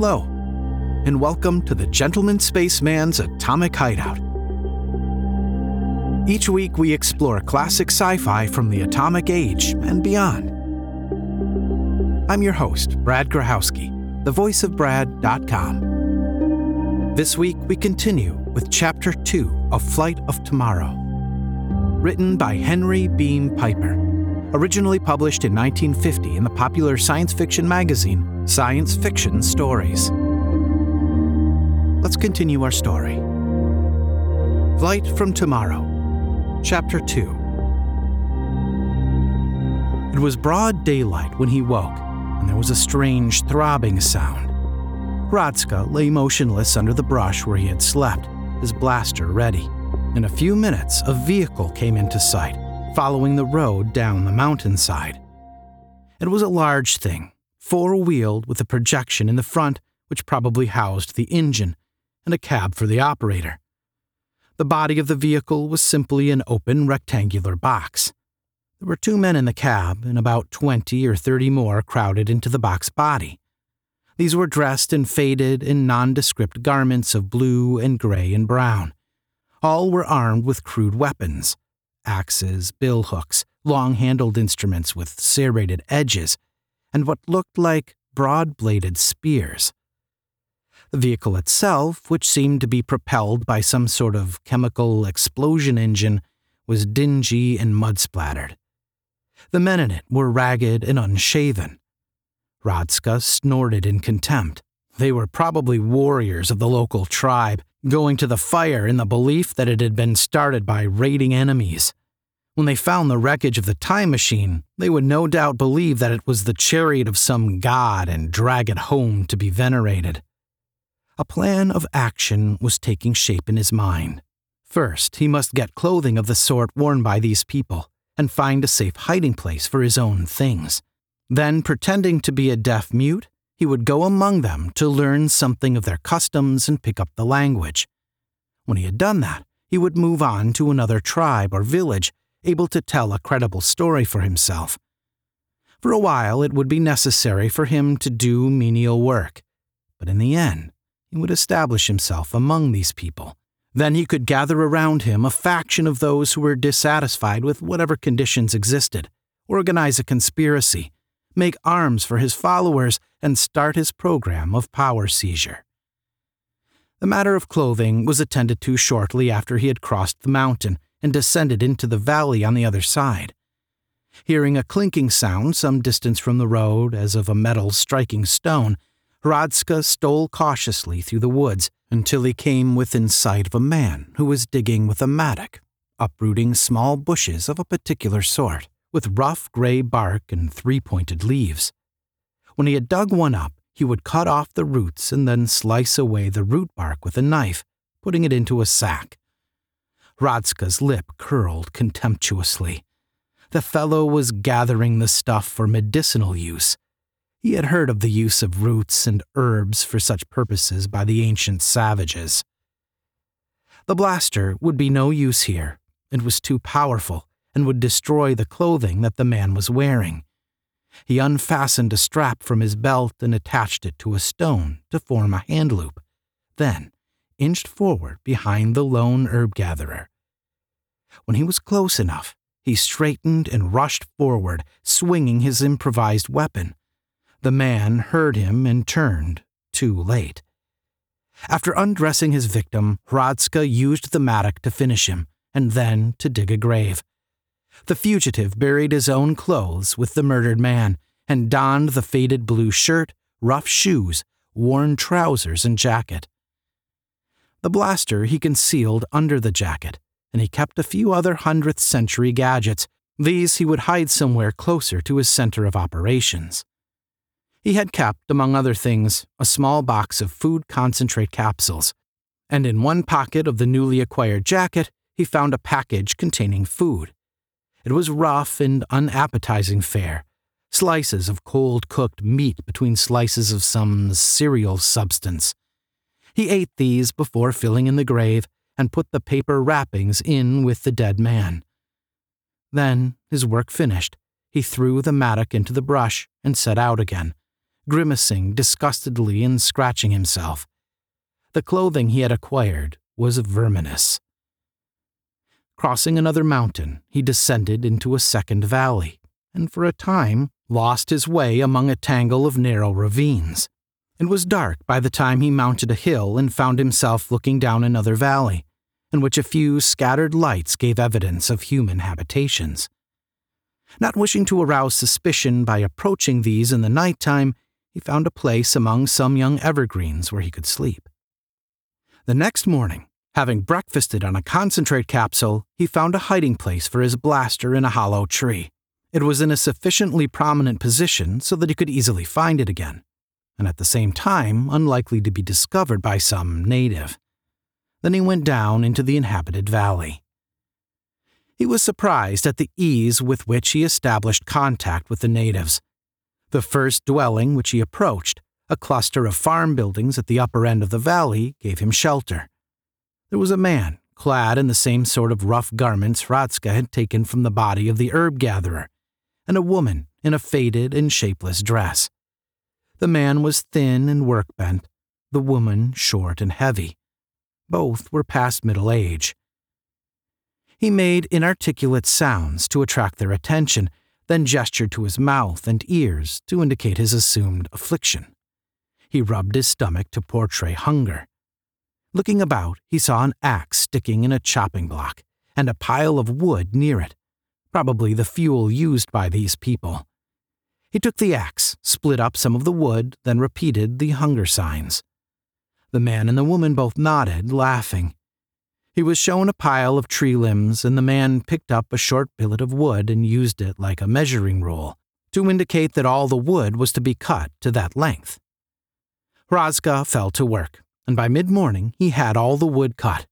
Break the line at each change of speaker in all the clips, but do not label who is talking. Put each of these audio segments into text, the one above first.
Hello, and welcome to the Gentleman Spaceman's Atomic Hideout. Each week, we explore classic sci fi from the atomic age and beyond. I'm your host, Brad Grochowski, the voice of Brad.com. This week, we continue with Chapter 2 of Flight of Tomorrow, written by Henry Beam Piper, originally published in 1950 in the popular science fiction magazine Science Fiction Stories. Let's continue our story. Flight from Tomorrow, Chapter 2. It was broad daylight when he woke, and there was a strange throbbing sound. Hradzka lay motionless under the brush where he had slept, his blaster ready. In a few minutes, a vehicle came into sight, following the road down the mountainside. It was a large thing, four wheeled with a projection in the front, which probably housed the engine, and a cab for the operator. The body of the vehicle was simply an open rectangular box. There were two men in the cab, and about 20 or 30 more crowded into the box body. These were dressed in faded and nondescript garments of blue and gray and brown. All were armed with crude weapons axes, billhooks, long handled instruments with serrated edges, and what looked like broad bladed spears. The vehicle itself, which seemed to be propelled by some sort of chemical explosion engine, was dingy and mud splattered. The men in it were ragged and unshaven. Hradzka snorted in contempt. They were probably warriors of the local tribe, going to the fire in the belief that it had been started by raiding enemies. When they found the wreckage of the time machine, they would no doubt believe that it was the chariot of some god and drag it home to be venerated. A plan of action was taking shape in his mind. First, he must get clothing of the sort worn by these people and find a safe hiding place for his own things. Then, pretending to be a deaf mute, he would go among them to learn something of their customs and pick up the language. When he had done that, he would move on to another tribe or village, able to tell a credible story for himself. For a while, it would be necessary for him to do menial work, but in the end, he would establish himself among these people. Then he could gather around him a faction of those who were dissatisfied with whatever conditions existed, organize a conspiracy, make arms for his followers, and start his program of power seizure. The matter of clothing was attended to shortly after he had crossed the mountain and descended into the valley on the other side. Hearing a clinking sound some distance from the road, as of a metal striking stone, Hradzka stole cautiously through the woods until he came within sight of a man who was digging with a mattock, uprooting small bushes of a particular sort, with rough gray bark and three pointed leaves. When he had dug one up, he would cut off the roots and then slice away the root bark with a knife, putting it into a sack. Hradzka's lip curled contemptuously. The fellow was gathering the stuff for medicinal use he had heard of the use of roots and herbs for such purposes by the ancient savages. The blaster would be no use here. It was too powerful and would destroy the clothing that the man was wearing. He unfastened a strap from his belt and attached it to a stone to form a hand loop, then inched forward behind the lone herb gatherer. When he was close enough, he straightened and rushed forward, swinging his improvised weapon. The man heard him and turned, too late. After undressing his victim, Hradzka used the mattock to finish him, and then to dig a grave. The fugitive buried his own clothes with the murdered man and donned the faded blue shirt, rough shoes, worn trousers, and jacket. The blaster he concealed under the jacket, and he kept a few other hundredth century gadgets. These he would hide somewhere closer to his center of operations. He had kept, among other things, a small box of food concentrate capsules, and in one pocket of the newly acquired jacket, he found a package containing food. It was rough and unappetizing fare slices of cold cooked meat between slices of some cereal substance. He ate these before filling in the grave and put the paper wrappings in with the dead man. Then, his work finished, he threw the mattock into the brush and set out again, grimacing disgustedly and scratching himself. The clothing he had acquired was verminous. Crossing another mountain, he descended into a second valley, and for a time lost his way among a tangle of narrow ravines. It was dark by the time he mounted a hill and found himself looking down another valley, in which a few scattered lights gave evidence of human habitations. Not wishing to arouse suspicion by approaching these in the night time, he found a place among some young evergreens where he could sleep. The next morning, having breakfasted on a concentrate capsule, he found a hiding place for his blaster in a hollow tree. It was in a sufficiently prominent position so that he could easily find it again, and at the same time unlikely to be discovered by some native. Then he went down into the inhabited valley. He was surprised at the ease with which he established contact with the natives. The first dwelling which he approached, a cluster of farm buildings at the upper end of the valley, gave him shelter. There was a man, clad in the same sort of rough garments Hradzka had taken from the body of the herb gatherer, and a woman in a faded and shapeless dress. The man was thin and work bent, the woman short and heavy. Both were past middle age. He made inarticulate sounds to attract their attention, then gestured to his mouth and ears to indicate his assumed affliction. He rubbed his stomach to portray hunger. Looking about, he saw an axe sticking in a chopping block and a pile of wood near it, probably the fuel used by these people. He took the axe, split up some of the wood, then repeated the hunger signs. The man and the woman both nodded, laughing. He was shown a pile of tree limbs, and the man picked up a short billet of wood and used it like a measuring rule to indicate that all the wood was to be cut to that length. Hradzka fell to work, and by mid morning he had all the wood cut.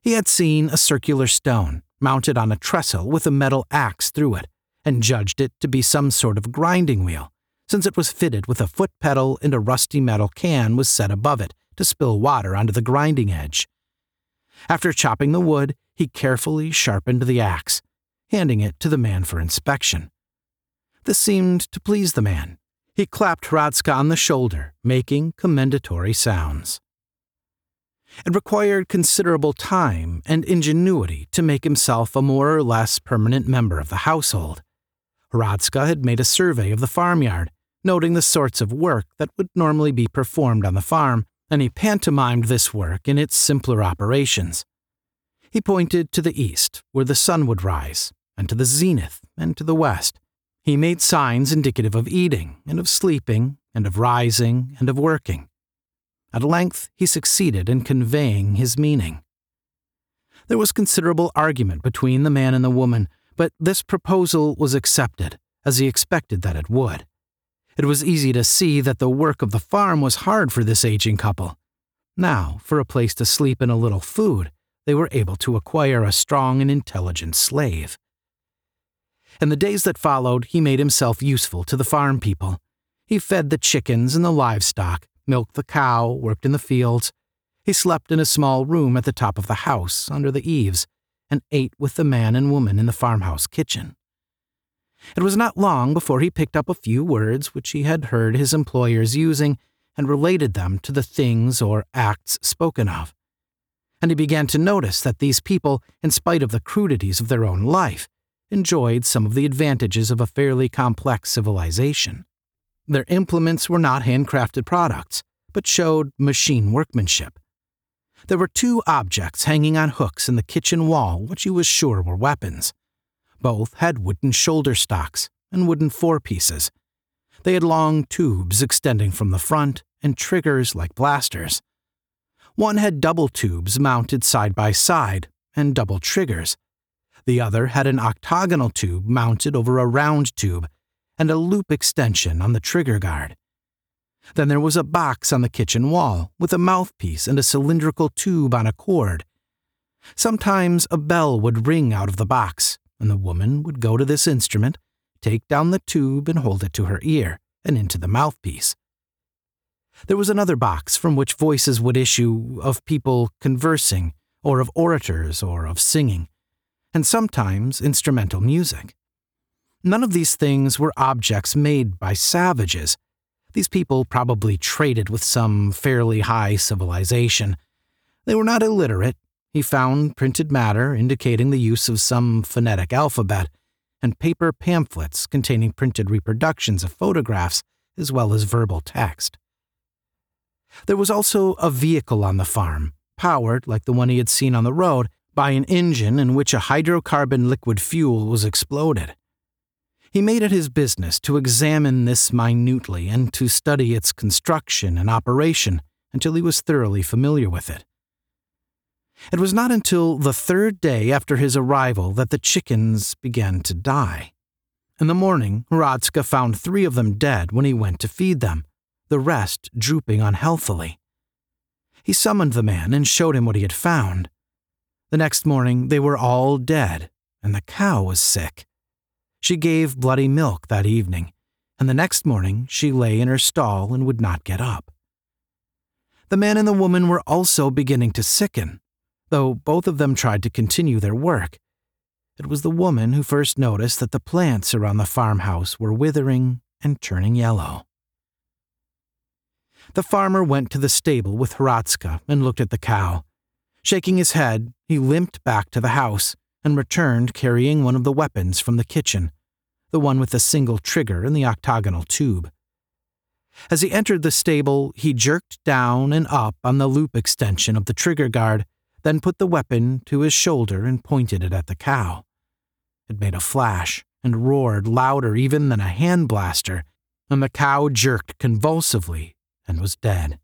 He had seen a circular stone mounted on a trestle with a metal axe through it, and judged it to be some sort of grinding wheel, since it was fitted with a foot pedal and a rusty metal can was set above it to spill water onto the grinding edge. After chopping the wood, he carefully sharpened the axe, handing it to the man for inspection. This seemed to please the man. He clapped Hradzka on the shoulder, making commendatory sounds. It required considerable time and ingenuity to make himself a more or less permanent member of the household. Hradzka had made a survey of the farmyard, noting the sorts of work that would normally be performed on the farm and he pantomimed this work in its simpler operations. He pointed to the east, where the sun would rise, and to the zenith, and to the west. He made signs indicative of eating, and of sleeping, and of rising, and of working. At length, he succeeded in conveying his meaning. There was considerable argument between the man and the woman, but this proposal was accepted, as he expected that it would. It was easy to see that the work of the farm was hard for this aging couple. Now, for a place to sleep and a little food, they were able to acquire a strong and intelligent slave. In the days that followed, he made himself useful to the farm people. He fed the chickens and the livestock, milked the cow, worked in the fields. He slept in a small room at the top of the house, under the eaves, and ate with the man and woman in the farmhouse kitchen. It was not long before he picked up a few words which he had heard his employers using and related them to the things or acts spoken of. And he began to notice that these people, in spite of the crudities of their own life, enjoyed some of the advantages of a fairly complex civilization. Their implements were not handcrafted products, but showed machine workmanship. There were two objects hanging on hooks in the kitchen wall which he was sure were weapons. Both had wooden shoulder stocks and wooden forepieces. They had long tubes extending from the front and triggers like blasters. One had double tubes mounted side by side and double triggers. The other had an octagonal tube mounted over a round tube and a loop extension on the trigger guard. Then there was a box on the kitchen wall with a mouthpiece and a cylindrical tube on a cord. Sometimes a bell would ring out of the box, and the woman would go to this instrument, take down the tube and hold it to her ear and into the mouthpiece. There was another box from which voices would issue of people conversing, or of orators, or of singing, and sometimes instrumental music. None of these things were objects made by savages. These people probably traded with some fairly high civilization. They were not illiterate. He found printed matter indicating the use of some phonetic alphabet, and paper pamphlets containing printed reproductions of photographs as well as verbal text. There was also a vehicle on the farm, powered, like the one he had seen on the road, by an engine in which a hydrocarbon liquid fuel was exploded. He made it his business to examine this minutely and to study its construction and operation until he was thoroughly familiar with it. It was not until the third day after his arrival that the chickens began to die. In the morning, Hradzka found three of them dead when he went to feed them, the rest drooping unhealthily. He summoned the man and showed him what he had found. The next morning, they were all dead, and the cow was sick. She gave bloody milk that evening, and the next morning she lay in her stall and would not get up. The man and the woman were also beginning to sicken, though both of them tried to continue their work. It was the woman who first noticed that the plants around the farmhouse were withering and turning yellow. The farmer went to the stable with Hradzka and looked at the cow. Shaking his head, he limped back to the house and returned carrying one of the weapons from the kitchen, the one with the single trigger and the octagonal tube. As he entered the stable, he jerked down and up on the loop extension of the trigger guard, then put the weapon to his shoulder and pointed it at the cow. It made a flash and roared louder even than a hand blaster, and the cow jerked convulsively and was dead.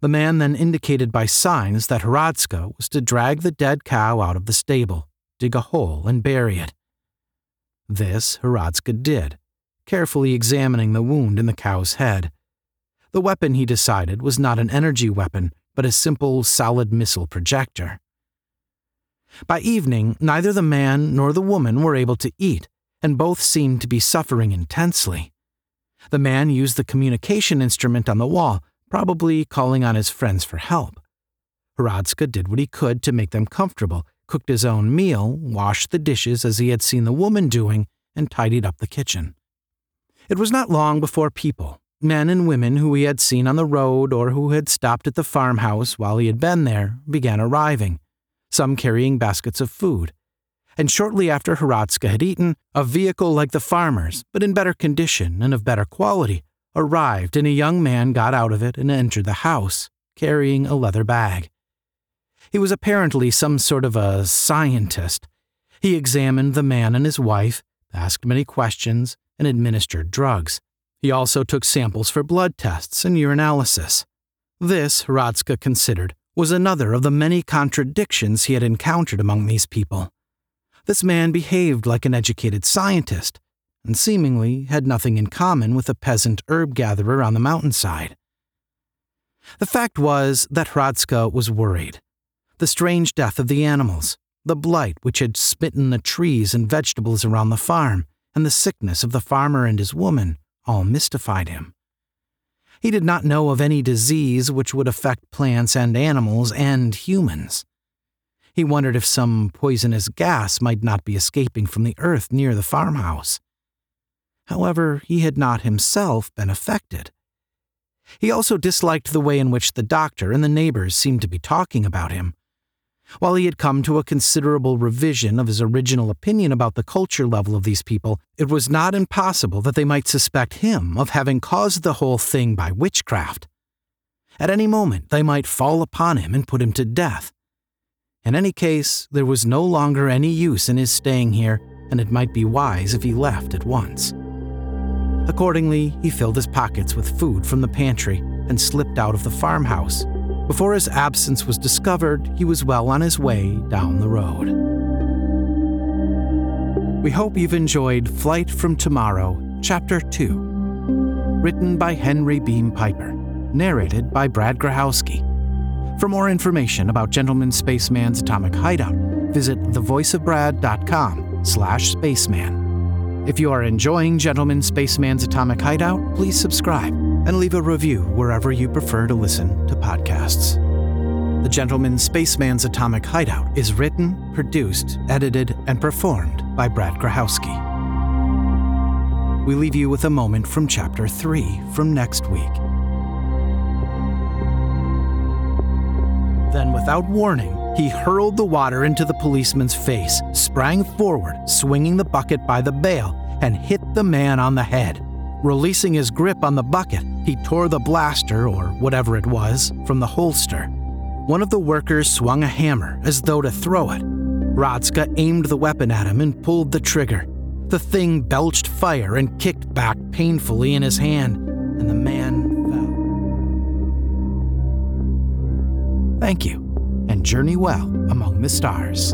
The man then indicated by signs that Hradzka was to drag the dead cow out of the stable, dig a hole, and bury it. This Hradzka did, carefully examining the wound in the cow's head. The weapon, he decided, was not an energy weapon, but a simple solid missile projector. By evening, neither the man nor the woman were able to eat, and both seemed to be suffering intensely. The man used the communication instrument on the wall, probably calling on his friends for help. Hradzka did what he could to make them comfortable, cooked his own meal, washed the dishes as he had seen the woman doing, and tidied up the kitchen. It was not long before people, men and women who he had seen on the road or who had stopped at the farmhouse while he had been there, began arriving, some carrying baskets of food. And shortly after Hradzka had eaten, a vehicle like the farmer's, but in better condition and of better quality, arrived, and a young man got out of it and entered the house, carrying a leather bag. He was apparently some sort of a scientist. He examined the man and his wife, asked many questions, and administered drugs. He also took samples for blood tests and urinalysis. This, Hradzka considered, was another of the many contradictions he had encountered among these people. This man behaved like an educated scientist, and seemingly had nothing in common with a peasant herb gatherer on the mountainside. The fact was that Hradzka was worried. The strange death of the animals, the blight which had smitten the trees and vegetables around the farm, and the sickness of the farmer and his woman all mystified him. He did not know of any disease which would affect plants and animals and humans. He wondered if some poisonous gas might not be escaping from the earth near the farmhouse. However, he had not himself been affected. He also disliked the way in which the doctor and the neighbors seemed to be talking about him. While he had come to a considerable revision of his original opinion about the culture level of these people, it was not impossible that they might suspect him of having caused the whole thing by witchcraft. At any moment, they might fall upon him and put him to death. In any case, there was no longer any use in his staying here, and it might be wise if he left at once. Accordingly, he filled his pockets with food from the pantry and slipped out of the farmhouse. Before his absence was discovered, he was well on his way down the road. We hope you've enjoyed Flight from Tomorrow, Chapter 2. Written by Henry Beam Piper, narrated by Brad Grochowski. For more information about Gentleman Spaceman's Atomic Hideout, visit thevoiceofbrad.com slash spaceman. If you are enjoying Gentleman Spaceman's Atomic Hideout, please subscribe and leave a review wherever you prefer to listen to podcasts. The Gentleman Spaceman's Atomic Hideout is written, produced, edited, and performed by Brad Grochowski. we leave you with a moment from Chapter 3 from next week. Then, without warning, he hurled the water into the policeman's face, sprang forward, swinging the bucket by the bail, and hit the man on the head. Releasing his grip on the bucket, he tore the blaster, or whatever it was, from the holster. One of the workers swung a hammer as though to throw it. Hradzka aimed the weapon at him and pulled the trigger. The thing belched fire and kicked back painfully in his hand, and the man fell. Thank you, and journey well among the stars.